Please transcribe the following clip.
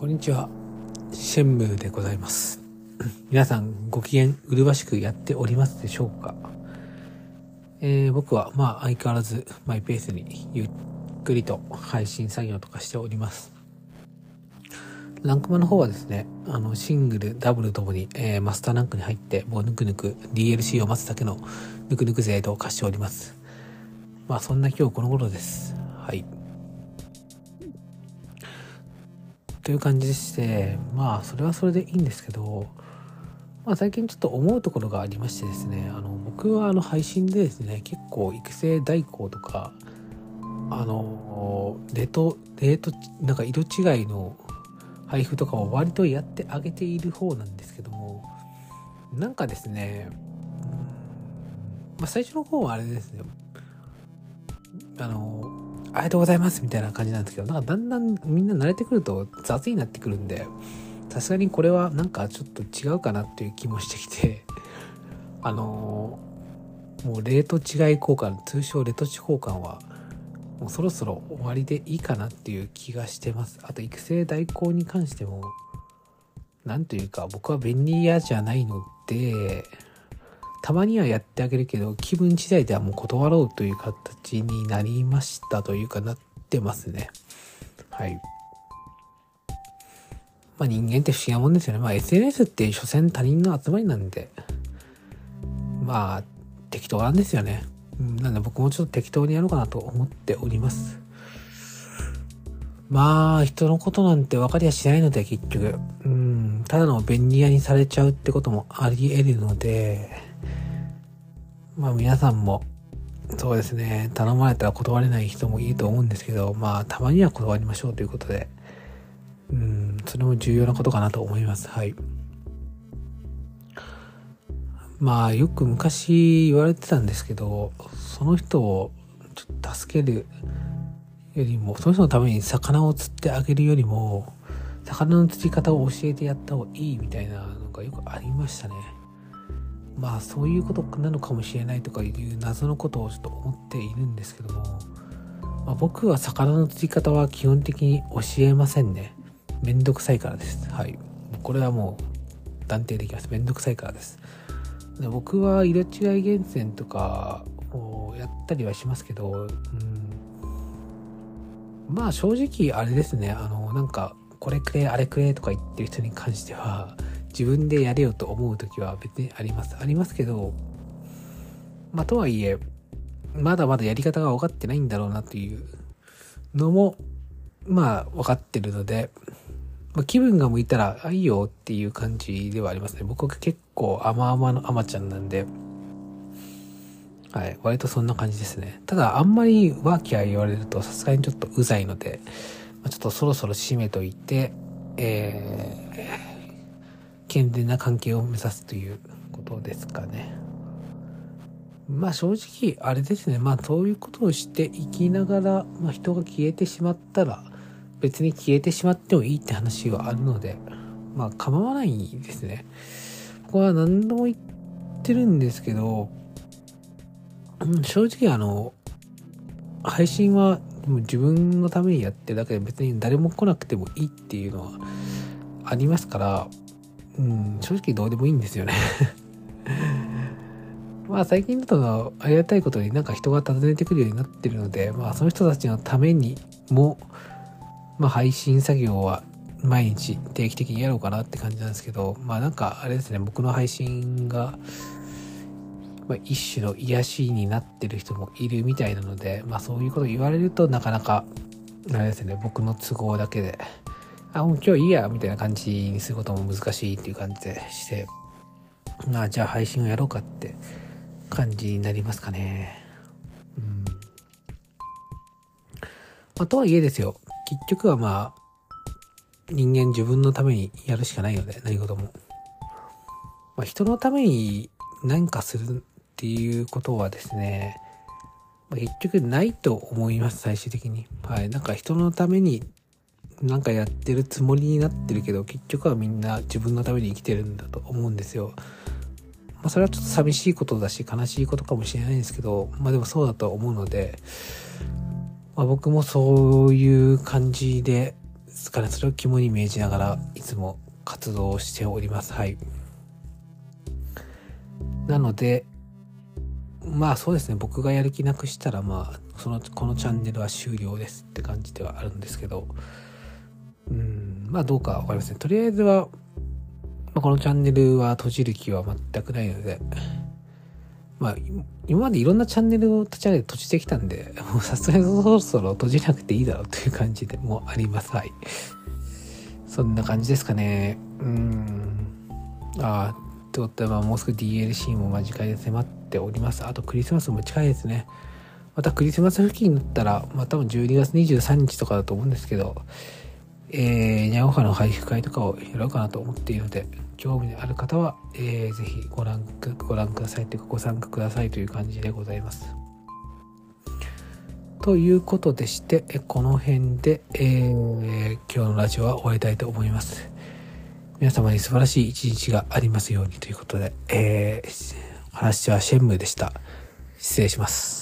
こんにちは。シェンムーでございます。皆さんご機嫌麗しくやっておりますでしょうか？えー僕はまあ相変わらずマイペースにゆっくりと配信作業とかしております。ランクマの方はですね、あの、シングル、ダブルともに、えーマスターランクに入って、もうぬくぬく DLC を待つだけのぬくぬく勢と化しております。まあそんな今日この頃です。はい。という感じでして、まあそれはそれでいいんですけど、まあ最近ちょっと思うところがありましてですね、あの僕はあの配信でですね、結構育成代行とか、あの、レート、レート、なんか色違いの配布とかを割とやってあげている方なんですけども、なんかですね、まあ最初の方はあれですね、あの、ありがとうございますみたいな感じなんですけど、なんかだんだんみんな慣れてくると雑になってくるんで、さすがにこれはなんかちょっと違うかなっていう気もしてきて、あのもうレート違い交換、通称レトチ交換は、もうそろそろ終わりでいいかなっていう気がしてます。あと育成代行に関しても、なんというか僕は便利屋じゃないので、たまにはやってあげるけど、気分次第ではもう断ろうという形になりましたというかなってますね。はい。まあ人間って不思議なもんですよね。まあ SNS って所詮他人の集まりなんで、まあ適当なんですよね。うんなんで僕もちょっと適当にやろうかなと思っております。まあ人のことなんて分かりやしないので結局、うん、ただの便利屋にされちゃうってこともあり得るので、まあ皆さんも、そうですね、頼まれたら断れない人もいると思うんですけど、まあたまには断りましょうということで、うん、それも重要なことかなと思います。はい。まあよく昔言われてたんですけど、その人をちょっと助けるよりも、その人のために魚を釣ってあげるよりも、魚の釣り方を教えてやった方がいいみたいなのがよくありましたね。まあそういうことなのかもしれないとかいう謎のことをちょっと思っているんですけども、まあ、僕は魚の釣り方は基本的に教えませんね。めんどくさいからです。はい。これはもう断定できます。めんどくさいからです。で僕は色違い厳選とかをやったりはしますけど、うん、まあ正直あれですね、あの、なんか、これくれ、あれくれとか言ってる人に関しては、自分でやれよと思う時は別にあります。ありますけど、まあとはいえ、まだまだやり方が分かってないんだろうなというのも、まあ分かってるので、まあ、気分が向いたら、あ、いいよっていう感じではありますね。僕が結構甘々の甘ちゃんなんで、はい、割とそんな感じですね。ただ、あんまりワーキャー言われるとさすがにちょっとうざいので、ま、ちょっとそろそろ締めといて、えー、健全な関係を目指すということですかね。まあ正直、あれですね。まあそういうことをしていきながら、まあ人が消えてしまったら、別に消えてしまってもいいって話はあるので、まあ構わないですね。ここは何度も言ってるんですけど、正直あの、配信は自分のためにやってるだけで別に誰も来なくてもいいっていうのはありますから、うん、正直どうでもいいんですよね。まあ最近だとありがたいことになんか人が訪ねてくるようになってるので、まあその人たちのためにも、まあ配信作業は毎日定期的にやろうかなって感じなんですけど、まあなんかあれですね、僕の配信が、まあ、一種の癒しになってる人もいるみたいなので、まあそういうこと言われるとなかなか、あれですね、僕の都合だけで、あ、もう今日いいや、みたいな感じにすることも難しいっていう感じでして、まあじゃあ配信をやろうかって感じになりますかね。うん。まあとはいえですよ、結局はまあ、人間自分のためにやるしかないので、何事も。まあ人のために何かするっていうことはですね、ま結局ないと思います、最終的に。はい。なんか人のためになんかやってるつもりになってるけど、結局はみんな自分のために生きてるんだと思うんですよ。まあそれはちょっと寂しいことだし、悲しいことかもしれないんですけど、まあでもそうだと思うので、まあ僕もそういう感じでですかね。それを肝に銘じながら、いつも活動しております。はい。なので、まあそうですね、僕がやる気なくしたら、まあ、その、このチャンネルは終了ですって感じではあるんですけど、うん、まあどうかわかりません。とりあえずは、まあ、このチャンネルは閉じる気は全くないので、まあ、今までいろんなチャンネルを立ち上げて閉じてきたんで、もうさすがにそろそろ閉じなくていいだろうという感じでもあります。はい。そんな感じですかね。うん。ああ、ってことは、もうすぐ DLC も間近で迫っております。あとクリスマスも近いですね。またクリスマス付近になったら、まあ多分12月23日とかだと思うんですけど、えー、ニャオハの配布会とかをやろうかなと思っているので、興味のある方は、えー、ぜひご覧ご覧くださいというかご参加くださいという感じでございます。ということでして、この辺で、えー、今日のラジオは終えたいと思います。皆様に素晴らしい一日がありますようにということで、えー、話はシェンムーでした。失礼します。